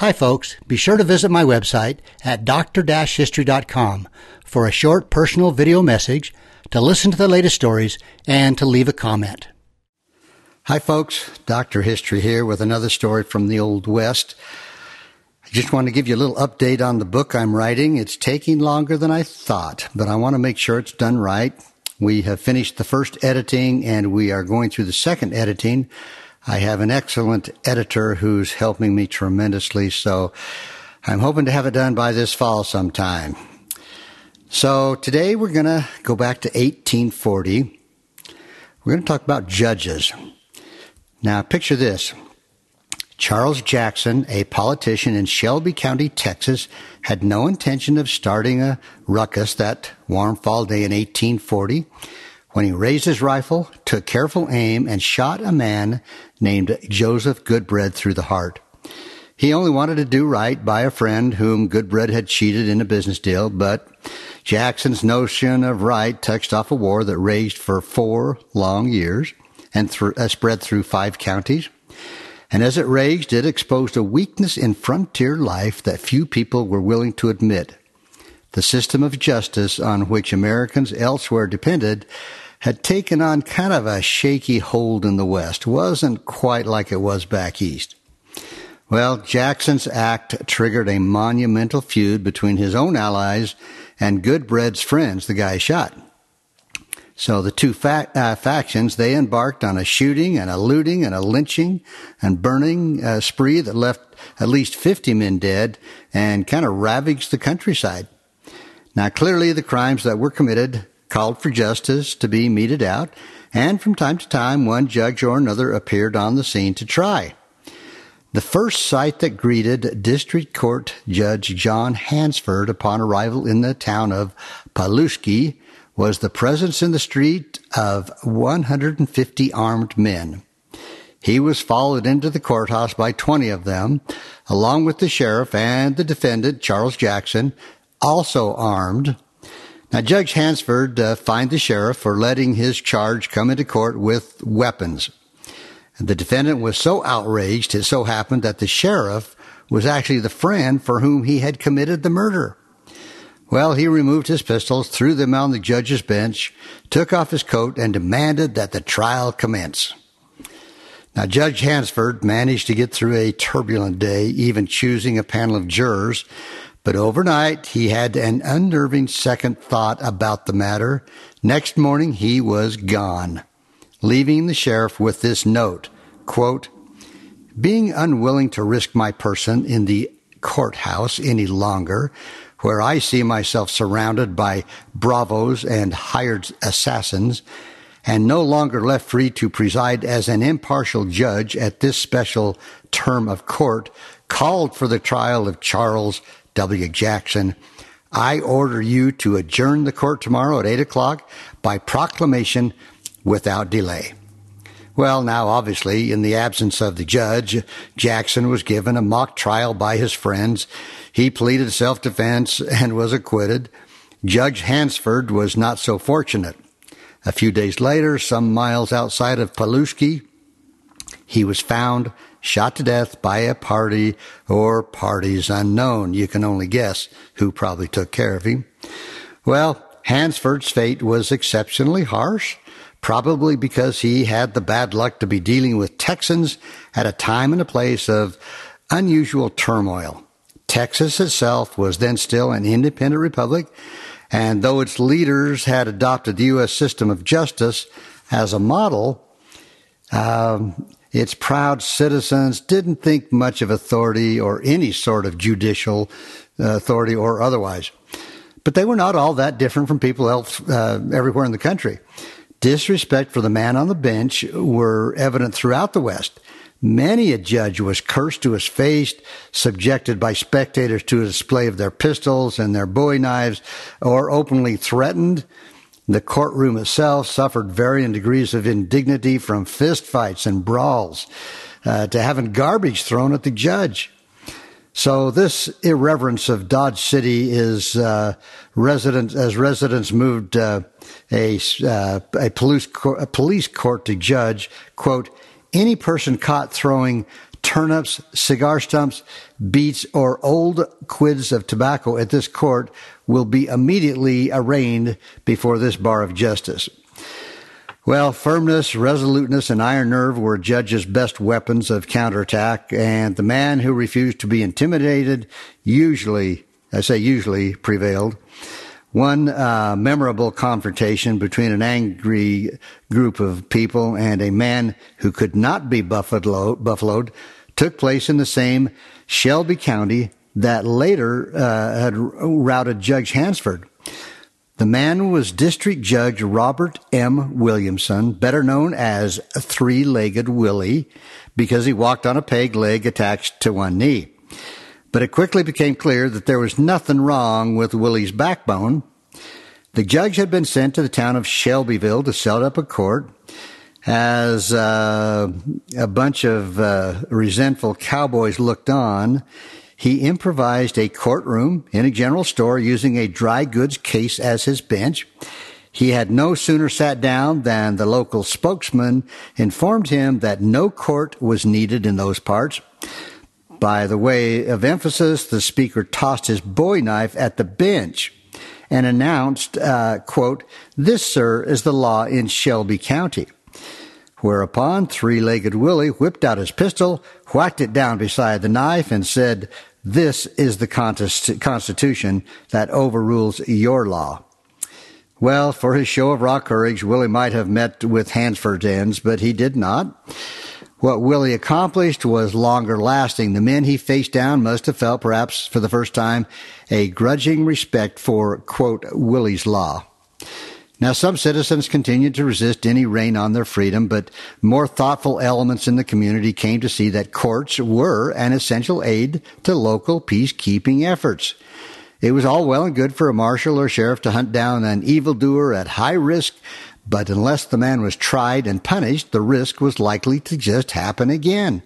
Hi, folks. Be sure to visit my website at dr-history.com for a short personal video message, to listen to the latest stories, and to leave a comment. Hi, folks. Dr. History here with another story from the Old West. I just want to give you a little update on the book I'm writing. It's taking longer than I thought, but I want to make sure it's done right. We have finished the first editing and we are going through the second editing. I have an excellent editor who's helping me tremendously, so I'm hoping to have it done by this fall sometime. So today we're going to go back to 1840. We're going to talk about judges. Now picture this. Charles Jackson, a politician in Shelby County, Texas, had no intention of starting a ruckus that warm fall day in 1840 when he raised his rifle, took careful aim, and shot a man named Joseph Goodbread through the heart. He only wanted to do right by a friend whom Goodbread had cheated in a business deal, but Jackson's notion of right touched off a war that raged for four long years and th- uh, spread through five counties. And as it raged, it exposed a weakness in frontier life that few people were willing to admit. The system of justice on which Americans elsewhere depended had taken on kind of a shaky hold in the West. Wasn't quite like it was back east. Well, Jackson's act triggered a monumental feud between his own allies and Goodbread's friends, the guy shot. So the two uh, factions, they embarked on a shooting and a looting and a lynching and burning uh, spree that left at least 50 men dead and kind of ravaged the countryside. Now, clearly the crimes that were committed called for justice to be meted out, and from time to time one judge or another appeared on the scene to try. The first sight that greeted District Court Judge John Hansford upon arrival in the town of Pulaski was the presence in the street of 150 armed men. He was followed into the courthouse by 20 of them, along with the sheriff and the defendant, Charles Jackson, also armed, now, Judge Hansford uh, fined the sheriff for letting his charge come into court with weapons. The defendant was so outraged, it so happened that the sheriff was actually the friend for whom he had committed the murder. Well, he removed his pistols, threw them on the judge's bench, took off his coat, and demanded that the trial commence. Now, Judge Hansford managed to get through a turbulent day, even choosing a panel of jurors but overnight, he had an unnerving second thought about the matter. Next morning, he was gone, leaving the sheriff with this note, quote, being unwilling to risk my person in the courthouse any longer, where I see myself surrounded by bravos and hired assassins, and no longer left free to preside as an impartial judge at this special term of court, called for the trial of Charles W. Jackson, I order you to adjourn the court tomorrow at 8 o'clock by proclamation without delay. Well, now, obviously, in the absence of the judge, Jackson was given a mock trial by his friends. He pleaded self defense and was acquitted. Judge Hansford was not so fortunate. A few days later, some miles outside of Pulaski, he was found shot to death by a party or parties unknown. You can only guess who probably took care of him. Well, Hansford's fate was exceptionally harsh, probably because he had the bad luck to be dealing with Texans at a time and a place of unusual turmoil. Texas itself was then still an independent republic, and though its leaders had adopted the U.S. system of justice as a model, um, its proud citizens didn't think much of authority or any sort of judicial uh, authority or otherwise. But they were not all that different from people else uh, everywhere in the country. Disrespect for the man on the bench were evident throughout the West. Many a judge was cursed to his face, subjected by spectators to a display of their pistols and their bowie knives, or openly threatened the courtroom itself suffered varying degrees of indignity from fistfights and brawls uh, to having garbage thrown at the judge. So this irreverence of Dodge City is uh, as residents moved uh, a uh, a police a police court to judge quote any person caught throwing turnips, cigar stumps, beets, or old quids of tobacco at this court will be immediately arraigned before this bar of justice. Well, firmness, resoluteness, and iron nerve were judges' best weapons of counterattack, and the man who refused to be intimidated usually, I say usually, prevailed. One uh, memorable confrontation between an angry group of people and a man who could not be buffaloed, buffaloed took place in the same Shelby County that later uh, had routed Judge Hansford. The man was District Judge Robert M. Williamson, better known as Three Legged Willie, because he walked on a peg leg attached to one knee. But it quickly became clear that there was nothing wrong with Willie's backbone. The judge had been sent to the town of Shelbyville to set up a court. As uh, a bunch of uh, resentful cowboys looked on, he improvised a courtroom in a general store using a dry goods case as his bench. He had no sooner sat down than the local spokesman informed him that no court was needed in those parts. By the way of emphasis, the speaker tossed his bowie knife at the bench and announced, uh, quote, this, sir, is the law in Shelby County. Whereupon three-legged Willie whipped out his pistol, whacked it down beside the knife, and said, this is the Constitution that overrules your law. Well, for his show of raw courage, Willie might have met with Hansford's ends, but he did not. What Willie accomplished was longer lasting. The men he faced down must have felt, perhaps for the first time, a grudging respect for, quote, Willie's law. Now, some citizens continued to resist any rein on their freedom, but more thoughtful elements in the community came to see that courts were an essential aid to local peacekeeping efforts. It was all well and good for a marshal or sheriff to hunt down an evildoer at high risk, but unless the man was tried and punished, the risk was likely to just happen again.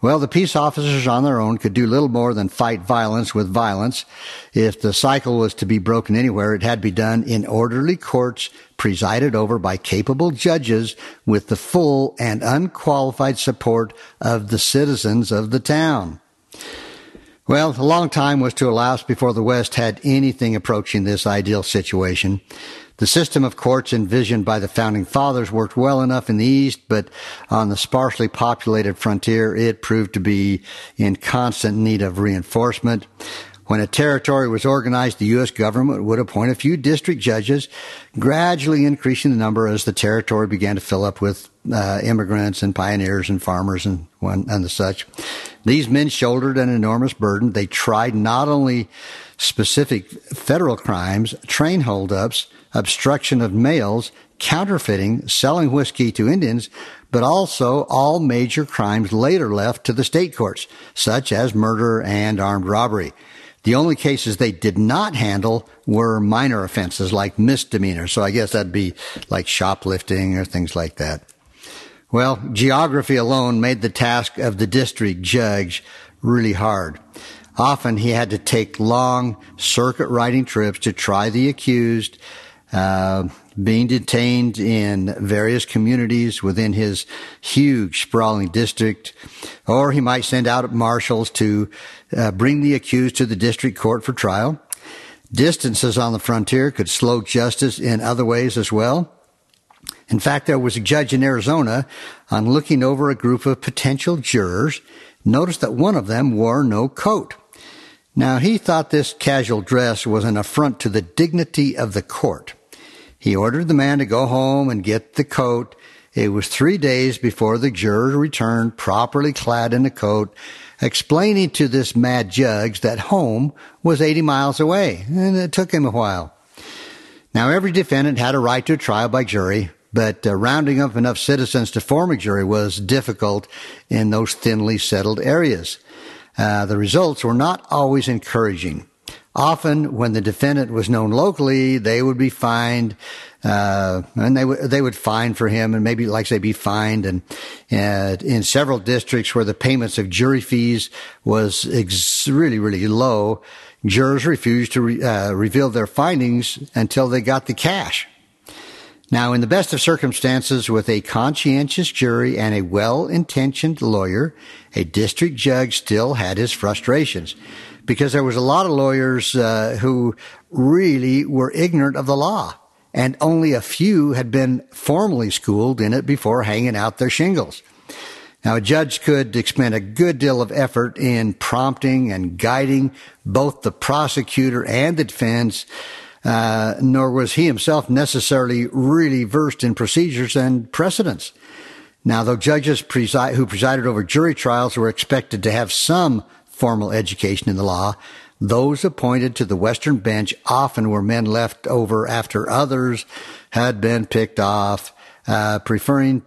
Well, the peace officers on their own could do little more than fight violence with violence. If the cycle was to be broken anywhere, it had to be done in orderly courts presided over by capable judges with the full and unqualified support of the citizens of the town. Well, a long time was to elapse before the West had anything approaching this ideal situation. The system of courts envisioned by the founding fathers worked well enough in the East, but on the sparsely populated frontier, it proved to be in constant need of reinforcement. When a territory was organized, the U.S. government would appoint a few district judges, gradually increasing the number as the territory began to fill up with uh, immigrants and pioneers and farmers and, and the such. These men shouldered an enormous burden. They tried not only specific federal crimes, train holdups, obstruction of mails, counterfeiting, selling whiskey to Indians, but also all major crimes later left to the state courts, such as murder and armed robbery. The only cases they did not handle were minor offenses like misdemeanors. So I guess that'd be like shoplifting or things like that. Well, geography alone made the task of the district judge really hard. Often he had to take long circuit riding trips to try the accused, uh, being detained in various communities within his huge sprawling district, or he might send out marshals to uh, bring the accused to the district court for trial. Distances on the frontier could slow justice in other ways as well. In fact, there was a judge in Arizona on looking over a group of potential jurors, noticed that one of them wore no coat. Now, he thought this casual dress was an affront to the dignity of the court. He ordered the man to go home and get the coat. It was three days before the juror returned, properly clad in a coat, explaining to this mad judge that home was 80 miles away, and it took him a while. Now, every defendant had a right to a trial by jury, but uh, rounding up enough citizens to form a jury was difficult in those thinly settled areas. Uh, the results were not always encouraging. Often, when the defendant was known locally, they would be fined, uh, and they would they would fine for him, and maybe, like say, be fined. And uh, in several districts where the payments of jury fees was ex- really really low, jurors refused to re- uh, reveal their findings until they got the cash. Now, in the best of circumstances, with a conscientious jury and a well-intentioned lawyer, a district judge still had his frustrations because there was a lot of lawyers uh, who really were ignorant of the law and only a few had been formally schooled in it before hanging out their shingles. Now, a judge could expend a good deal of effort in prompting and guiding both the prosecutor and the defense uh, nor was he himself necessarily really versed in procedures and precedents. Now, though judges presi- who presided over jury trials were expected to have some formal education in the law, those appointed to the Western bench often were men left over after others had been picked off, uh, preferring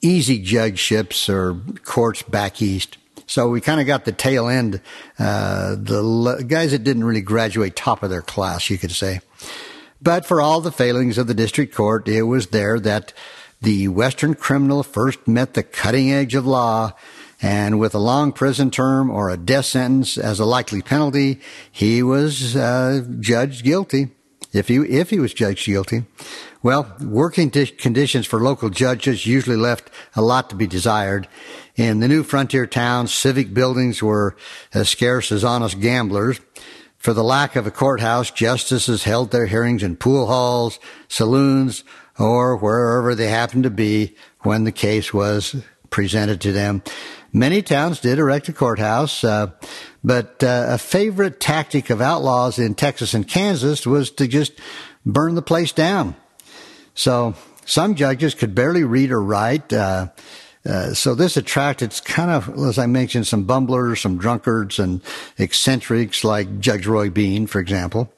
easy judgeships or courts back east. So we kind of got the tail end, uh, the guys that didn't really graduate top of their class, you could say. But for all the failings of the district court, it was there that the Western criminal first met the cutting edge of law. And with a long prison term or a death sentence as a likely penalty, he was uh, judged guilty. If he if he was judged guilty, well, working conditions for local judges usually left a lot to be desired. In the new frontier towns, civic buildings were as scarce as honest gamblers. For the lack of a courthouse, justices held their hearings in pool halls, saloons, or wherever they happened to be when the case was presented to them. Many towns did erect a courthouse, uh, but uh, a favorite tactic of outlaws in Texas and Kansas was to just burn the place down. So some judges could barely read or write. Uh, uh, so this attracted kind of, as I mentioned, some bumblers, some drunkards, and eccentrics like Judge Roy Bean, for example.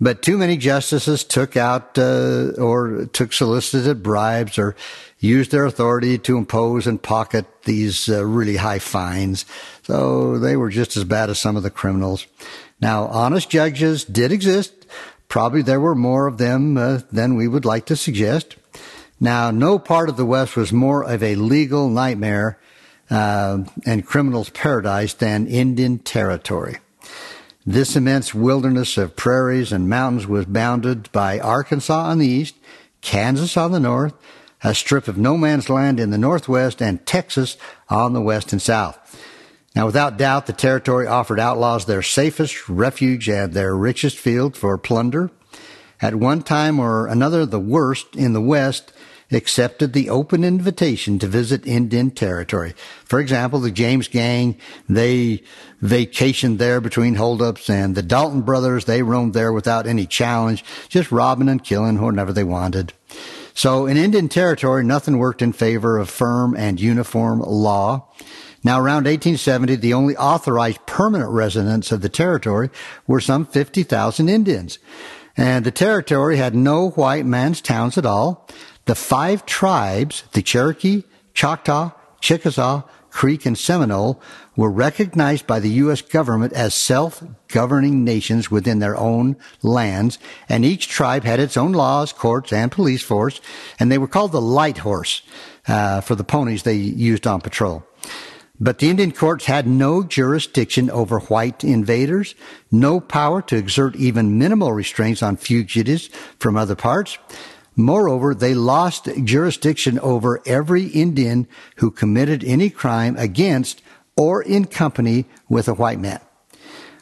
But too many justices took out uh, or took solicited bribes or used their authority to impose and pocket these uh, really high fines. So they were just as bad as some of the criminals. Now, honest judges did exist. Probably there were more of them uh, than we would like to suggest. Now, no part of the West was more of a legal nightmare uh, and criminal's paradise than Indian Territory. This immense wilderness of prairies and mountains was bounded by Arkansas on the east, Kansas on the north, a strip of no man's land in the northwest, and Texas on the west and south. Now, without doubt, the territory offered outlaws their safest refuge and their richest field for plunder. At one time or another, the worst in the West accepted the open invitation to visit Indian territory. For example, the James gang, they vacationed there between holdups and the Dalton brothers, they roamed there without any challenge, just robbing and killing whenever they wanted. So in Indian territory, nothing worked in favor of firm and uniform law. Now, around 1870, the only authorized permanent residents of the territory were some 50,000 Indians. And the territory had no white man's towns at all. The five tribes, the Cherokee, Choctaw, Chickasaw, Creek, and Seminole, were recognized by the U.S. government as self-governing nations within their own lands, and each tribe had its own laws, courts, and police force, and they were called the light horse uh, for the ponies they used on patrol. But the Indian courts had no jurisdiction over white invaders, no power to exert even minimal restraints on fugitives from other parts. Moreover, they lost jurisdiction over every Indian who committed any crime against or in company with a white man.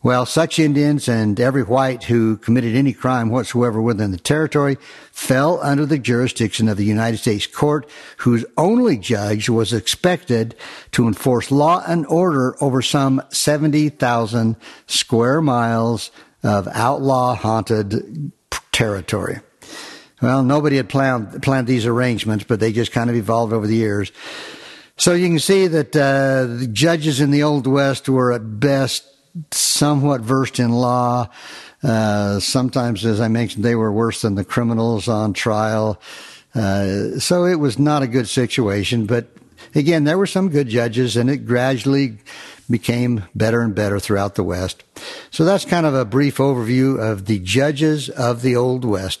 Well, such Indians and every white who committed any crime whatsoever within the territory fell under the jurisdiction of the United States court, whose only judge was expected to enforce law and order over some 70,000 square miles of outlaw haunted territory. Well, nobody had planned, planned these arrangements, but they just kind of evolved over the years. So you can see that uh, the judges in the Old West were at best somewhat versed in law. Uh, sometimes, as I mentioned, they were worse than the criminals on trial. Uh, so it was not a good situation. But again, there were some good judges, and it gradually became better and better throughout the West. So that's kind of a brief overview of the judges of the Old West.